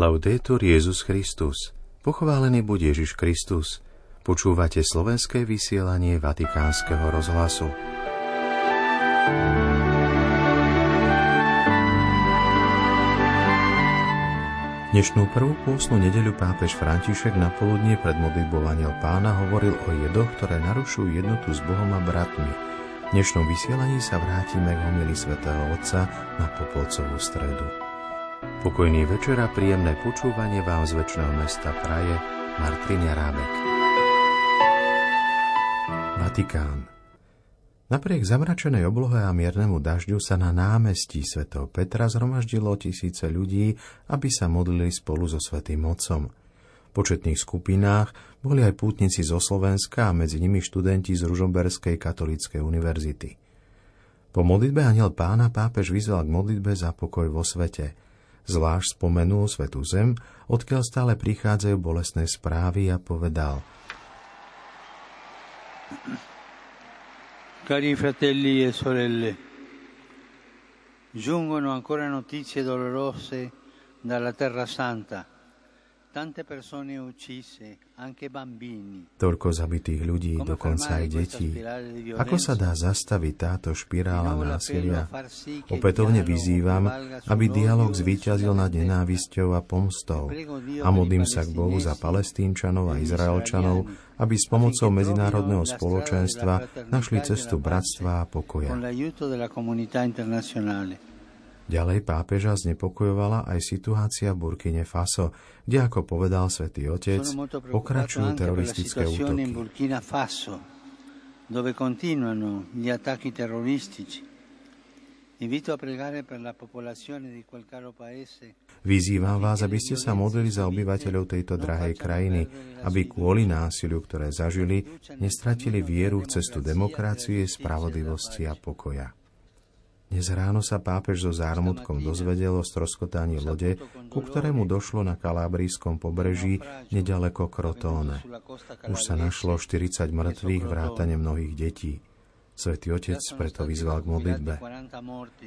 Laudetur Jezus Christus. Pochválený buď Ježiš Kristus. Počúvate slovenské vysielanie Vatikánskeho rozhlasu. Dnešnú prvú pôsnu nedeľu pápež František na poludnie pred modlitbou pána hovoril o jedoch, ktoré narušujú jednotu s Bohom a bratmi. V dnešnom vysielaní sa vrátime k homili svätého Otca na Popolcovú stredu. Pokojný večer a príjemné počúvanie vám z väčšného mesta Praje Martin Jarábek. Vatikán Napriek zamračenej oblohe a miernemu dažďu sa na námestí svätého Petra zhromaždilo tisíce ľudí, aby sa modlili spolu so svätým Otcom. V početných skupinách boli aj pútnici zo Slovenska a medzi nimi študenti z Ružomberskej katolíckej univerzity. Po modlitbe aniel pána pápež vyzval k modlitbe za pokoj vo svete – Zvlášť spomenul Svetú Zem, odkiaľ stále prichádzajú bolestné správy a povedal. Cari fratelli e sorelle, giungono ancora notizie dolorose dalla Terra Santa Toľko zabitých ľudí, dokonca aj detí. Ako sa dá zastaviť táto špirála násilia? Opätovne vyzývam, aby dialog zvíťazil nad nenávisťou a pomstou. A modlím sa k Bohu za palestínčanov a izraelčanov, aby s pomocou medzinárodného spoločenstva našli cestu bratstva a pokoja. Ďalej pápeža znepokojovala aj situácia v Burkine Faso, kde, ako povedal svätý Otec, pokračujú teroristické útoky. dove continuano gli attacchi terroristici. Vyzývam vás, aby ste sa modlili za obyvateľov tejto drahej krajiny, aby kvôli násiliu, ktoré zažili, nestratili vieru v cestu demokracie, spravodlivosti a pokoja. Dnes ráno sa pápež so zármutkom dozvedel o stroskotaní lode, ku ktorému došlo na kalábrijskom pobreží nedaleko Krotóne. Už sa našlo 40 mŕtvych, vrátane mnohých detí. Svetý Otec preto vyzval k modlitbe.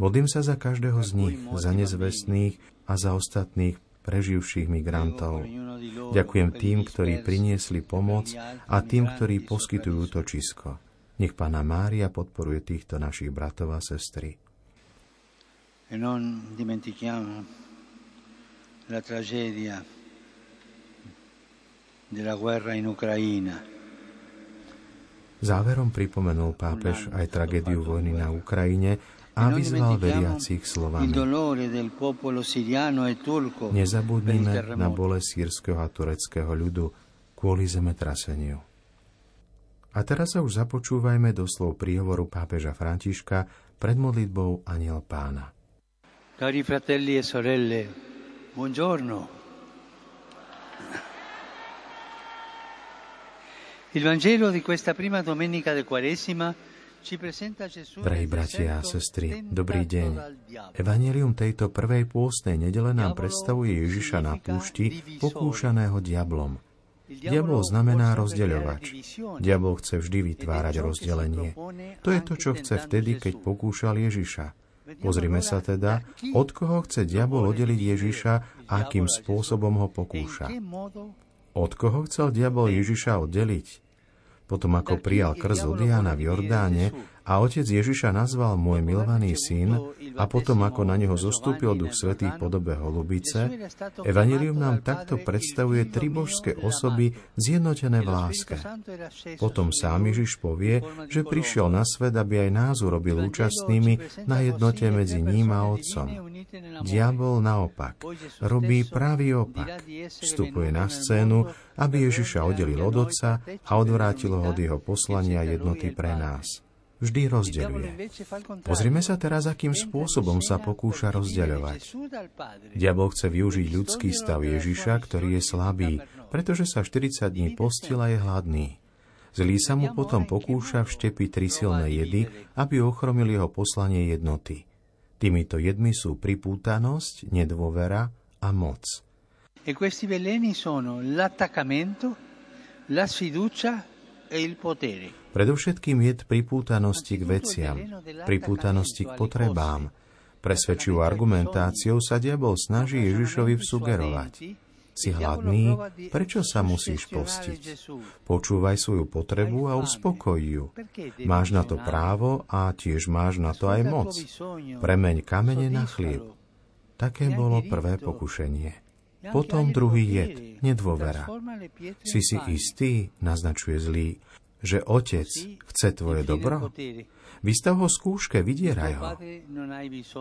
Modlím sa za každého z nich, za nezvestných a za ostatných preživších migrantov. Ďakujem tým, ktorí priniesli pomoc a tým, ktorí poskytujú útočisko. Nech Pána Mária podporuje týchto našich bratov a sestry. E non dimentichiamo la tragedia della guerra in Ucraina. Záverom pripomenul pápež aj tragédiu vojny na Ukrajine a e vyzval veriacich slovami. E Nezabudnime na bole sírskeho a tureckého ľudu kvôli zemetraseniu. A teraz sa už započúvajme do slov príhovoru pápeža Františka pred modlitbou Aniel Pána. Cari fratelli e sorelle, buongiorno. Il Vangelo di questa prima domenica del Quaresima Drahí bratia a sestry, dobrý deň. Evangelium tejto prvej pôstnej nedele nám predstavuje Ježiša na púšti, pokúšaného diablom. Diabol znamená rozdeľovač. Diabol chce vždy vytvárať rozdelenie. To je to, čo chce vtedy, keď pokúšal Ježiša. Pozrime sa teda, od koho chce diabol oddeliť Ježiša a akým spôsobom ho pokúša. Od koho chcel diabol Ježiša oddeliť? Potom ako prijal krz od Jana v Jordáne a otec Ježiša nazval môj milovaný syn a potom ako na neho zostúpil duch svetý v podobe holubice, Evangelium nám takto predstavuje tri božské osoby zjednotené v láske. Potom sám Ježiš povie, že prišiel na svet, aby aj nás urobil účastnými na jednote medzi ním a Otcom. Diabol naopak robí pravý opak. Vstupuje na scénu, aby Ježiša oddelil od Otca a odvrátilo ho od jeho poslania jednoty pre nás vždy rozdeľuje. Pozrime sa teraz, akým spôsobom sa pokúša rozdeľovať. Diabol chce využiť ľudský stav Ježiša, ktorý je slabý, pretože sa 40 dní postil a je hladný. Zlý sa mu potom pokúša vštepiť tri silné jedy, aby ochromil jeho poslanie jednoty. Týmito jedmi sú pripútanosť, nedôvera a moc. E. Predovšetkým je pripútanosti k veciam, pripútanosti k potrebám, Presvedčivou argumentáciou sa diabol snaží Ježišovi vsugerovať. Si hladný, prečo sa musíš postiť? Počúvaj svoju potrebu a uspokoj ju. Máš na to právo a tiež máš na to aj moc. Premeň kamene na chlieb. Také bolo prvé pokušenie. Potom druhý jed, nedôvera. Si si istý, naznačuje zlý, že otec chce tvoje dobro? Vystav ho skúške, vydieraj ho.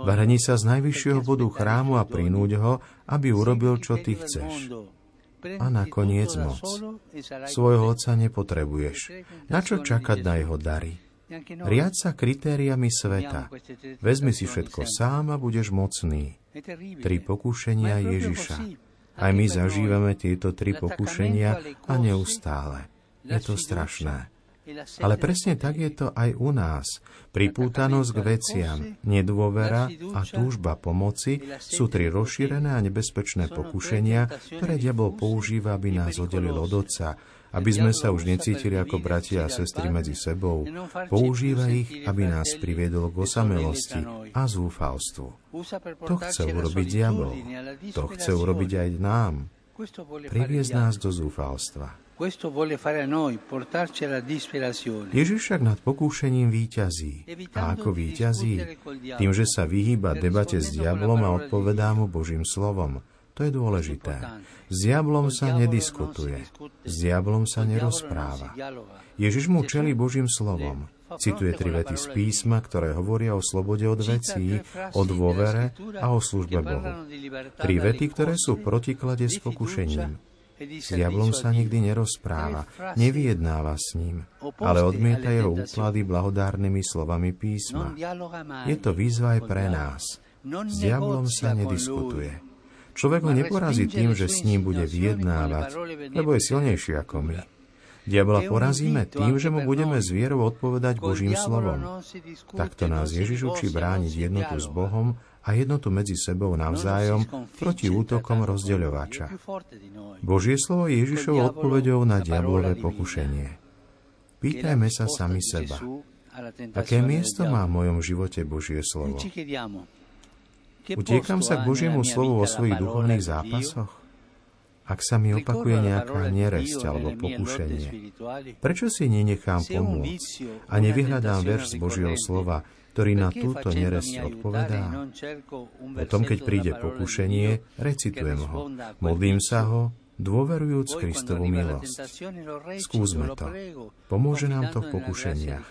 Vrhni sa z najvyššieho bodu chrámu a prinúď ho, aby urobil, čo ty chceš. A nakoniec moc. Svojho otca nepotrebuješ. Na čo čakať na jeho dary? Riad sa kritériami sveta. Vezmi si všetko sám a budeš mocný. Tri pokušenia Ježiša. Aj my zažívame tieto tri pokušenia a neustále. Je to strašné. Ale presne tak je to aj u nás. Pripútanosť k veciam, nedôvera a túžba pomoci sú tri rozšírené a nebezpečné pokušenia, ktoré diabol používa, aby nás oddelil od Otca, aby sme sa už necítili ako bratia a sestry medzi sebou. Používa ich, aby nás priviedol k osamelosti a zúfalstvu. To chce urobiť diabol. To chce urobiť aj nám. Priviesť nás do zúfalstva. Ježiš však nad pokúšením výťazí. A ako výťazí? Tým, že sa vyhýba debate s diablom a odpovedá mu Božím slovom. To je dôležité. S diablom sa nediskutuje. S diablom sa nerozpráva. Ježiš mu čeli Božím slovom. Cituje tri vety z písma, ktoré hovoria o slobode od vecí, o dôvere a o službe Bohu. Tri vety, ktoré sú protiklade s pokušením. S diablom sa nikdy nerozpráva, nevyjednáva s ním, ale odmieta jeho úklady blahodárnymi slovami písma. Je to výzva aj pre nás. S diablom sa nediskutuje. Človek ho neporazí tým, že s ním bude vyjednávať, lebo je silnejší ako my. Diabla porazíme tým, že mu budeme s vierou odpovedať Božím slovom. Takto nás Ježiš učí brániť jednotu s Bohom a jednotu medzi sebou navzájom proti útokom rozdeľovača. Božie slovo je Ježišovou odpovedou na diablové pokušenie. Pýtajme sa sami seba, aké miesto má v mojom živote Božie slovo? Utiekam sa k Božiemu slovu vo svojich duchovných zápasoch? Ak sa mi opakuje nejaká neresť alebo pokušenie, prečo si nenechám pomôcť a nevyhľadám verš z Božieho slova, ktorý na túto neresť odpovedá. Potom, keď príde pokušenie, recitujem ho, modlím sa ho, dôverujúc Kristovu milosť. Skúsme to. Pomôže nám to v pokušeniach.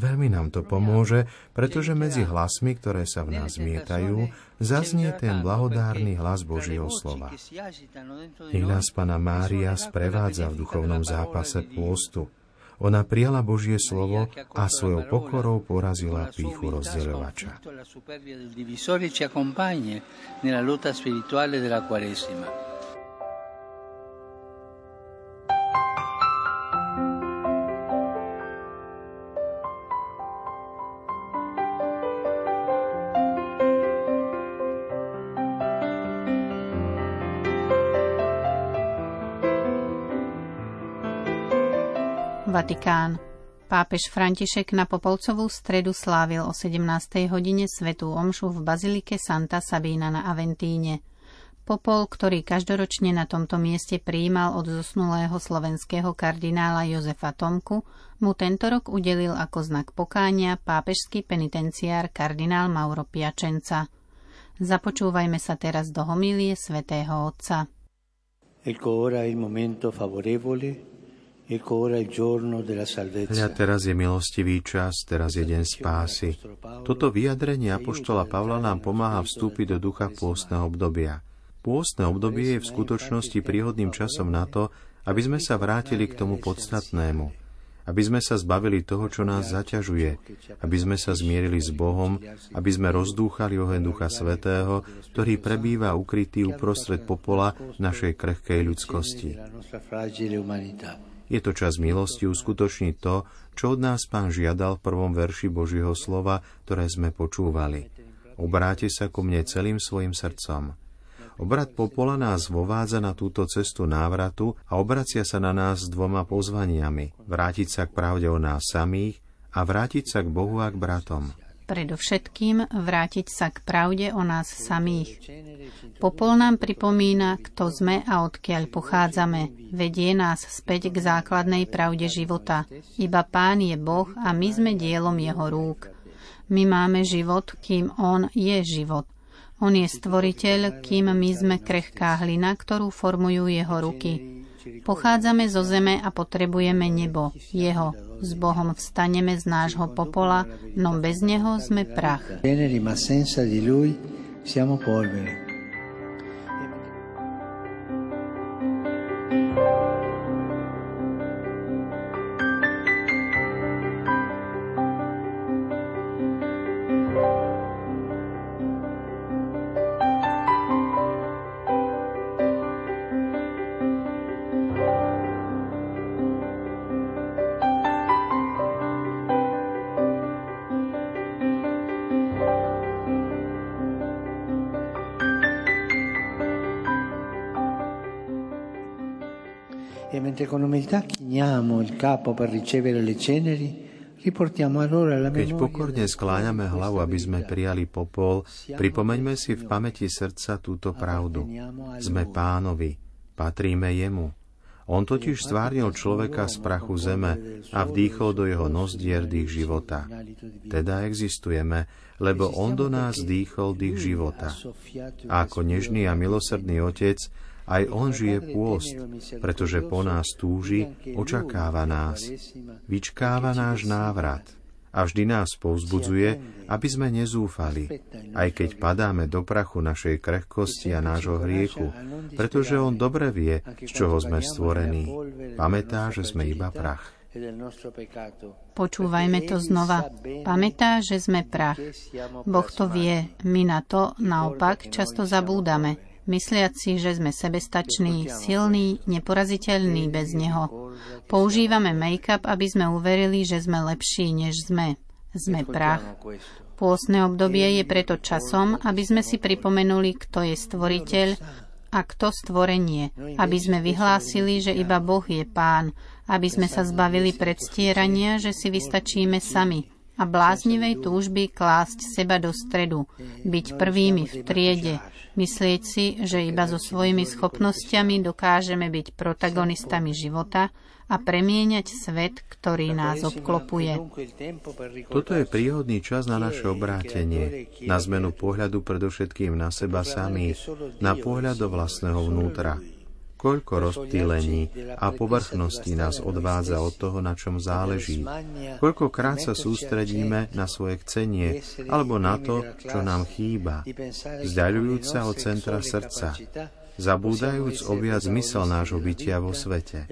Veľmi nám to pomôže, pretože medzi hlasmi, ktoré sa v nás mietajú, zaznie ten blahodárny hlas Božieho slova. Nech nás Pana Mária sprevádza v duchovnom zápase pôstu, ona prijala Božie slovo a svojou pokorou porazila píchu rozdeľovača. Vatikán. Pápež František na Popolcovú stredu slávil o 17. hodine svetú omšu v bazilike Santa Sabina na Aventíne. Popol, ktorý každoročne na tomto mieste prijímal od zosnulého slovenského kardinála Jozefa Tomku, mu tento rok udelil ako znak pokánia pápežský penitenciár kardinál Mauro Piačenca. Započúvajme sa teraz do homílie svätého Otca. Ecco ora il momento favorevole Hľa teraz je milostivý čas, teraz je deň spásy. Toto vyjadrenie Apoštola Pavla nám pomáha vstúpiť do ducha pôstneho obdobia. Pôstne obdobie je v skutočnosti príhodným časom na to, aby sme sa vrátili k tomu podstatnému, aby sme sa zbavili toho, čo nás zaťažuje, aby sme sa zmierili s Bohom, aby sme rozdúchali oheň Ducha Svetého, ktorý prebýva ukrytý uprostred popola našej krehkej ľudskosti. Je to čas milosti uskutočniť to, čo od nás pán žiadal v prvom verši Božieho slova, ktoré sme počúvali. Obráte sa ku mne celým svojim srdcom. Obrad popola nás vovádza na túto cestu návratu a obracia sa na nás s dvoma pozvaniami. Vrátiť sa k pravde o nás samých a vrátiť sa k Bohu a k bratom. Predovšetkým vrátiť sa k pravde o nás samých. Popol nám pripomína, kto sme a odkiaľ pochádzame. Vedie nás späť k základnej pravde života. Iba Pán je Boh a my sme dielom Jeho rúk. My máme život, kým On je život. On je stvoriteľ, kým my sme krehká hlina, ktorú formujú Jeho ruky. Pochádzame zo zeme a potrebujeme nebo, Jeho. S Bohom vstaneme z nášho popola, no bez Neho sme prach. siamo polvere. Mentre con umiltà chiniamo il capo per ricevere le ceneri, keď pokorne skláňame hlavu, aby sme prijali popol, pripomeňme si v pamäti srdca túto pravdu. Sme pánovi, patríme jemu. On totiž stvárnil človeka z prachu zeme a vdýchol do jeho nozdier dých života. Teda existujeme, lebo on do nás dýchol dých života. A ako nežný a milosrdný otec, aj on žije pôst, pretože po nás túži, očakáva nás, vyčkáva náš návrat a vždy nás povzbudzuje, aby sme nezúfali, aj keď padáme do prachu našej krehkosti a nášho hriechu, pretože on dobre vie, z čoho sme stvorení. Pamätá, že sme iba prach. Počúvajme to znova. Pamätá, že sme prach. Boh to vie, my na to naopak často zabúdame mysliac si, že sme sebestační, silní, neporaziteľní bez neho. Používame make-up, aby sme uverili, že sme lepší, než sme. Sme prach. Pôsne obdobie je preto časom, aby sme si pripomenuli, kto je stvoriteľ a kto stvorenie, aby sme vyhlásili, že iba Boh je Pán, aby sme sa zbavili predstierania, že si vystačíme sami, a bláznivej túžby klásť seba do stredu, byť prvými v triede, myslieť si, že iba so svojimi schopnosťami dokážeme byť protagonistami života a premieňať svet, ktorý nás obklopuje. Toto je príhodný čas na naše obrátenie, na zmenu pohľadu predovšetkým na seba samých, na pohľad do vlastného vnútra. Koľko rozptýlení a povrchnosti nás odvádza od toho, na čom záleží. Koľkokrát sa sústredíme na svoje chcenie alebo na to, čo nám chýba, vzdialujúc sa od centra srdca, zabúdajúc objať zmysel nášho bytia vo svete.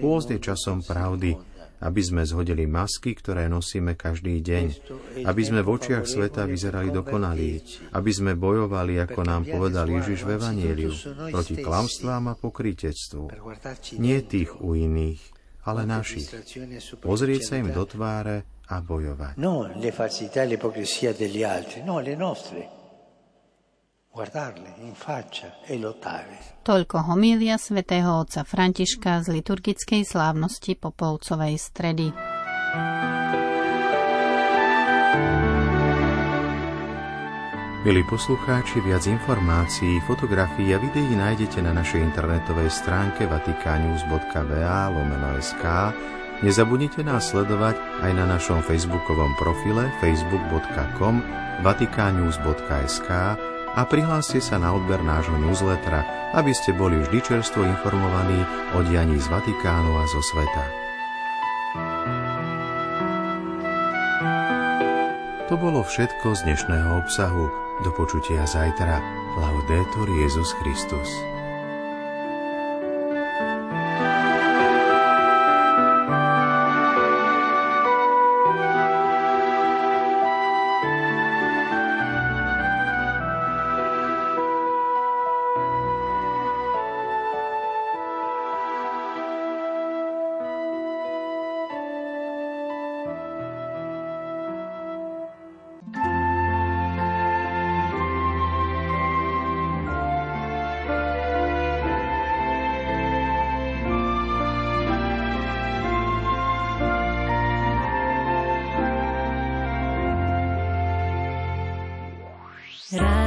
Pôzd je časom pravdy, aby sme zhodili masky, ktoré nosíme každý deň, aby sme v očiach sveta vyzerali dokonalí, aby sme bojovali, ako nám povedal Ježiš v Evanieliu, proti klamstvám a pokrytectvu. Nie tých u iných, ale našich. Pozrieť sa im do tváre a bojovať. No, le falsità e l'ipocrisia degli altri, no, le nostre guardarle in faccia e lottare. Toľko homília svätého otca Františka z liturgickej slávnosti Popolcovej stredy. Milí poslucháči, viac informácií, fotografií a videí nájdete na našej internetovej stránke vatikanius.va lomeno SK. Nezabudnite nás sledovať aj na našom facebookovom profile facebook.com vatikanius.sk a prihláste sa na odber nášho newslettera, aby ste boli vždy čerstvo informovaní o dianí z Vatikánu a zo sveta. To bolo všetko z dnešného obsahu. Do počutia zajtra. Laudetur Jezus Christus.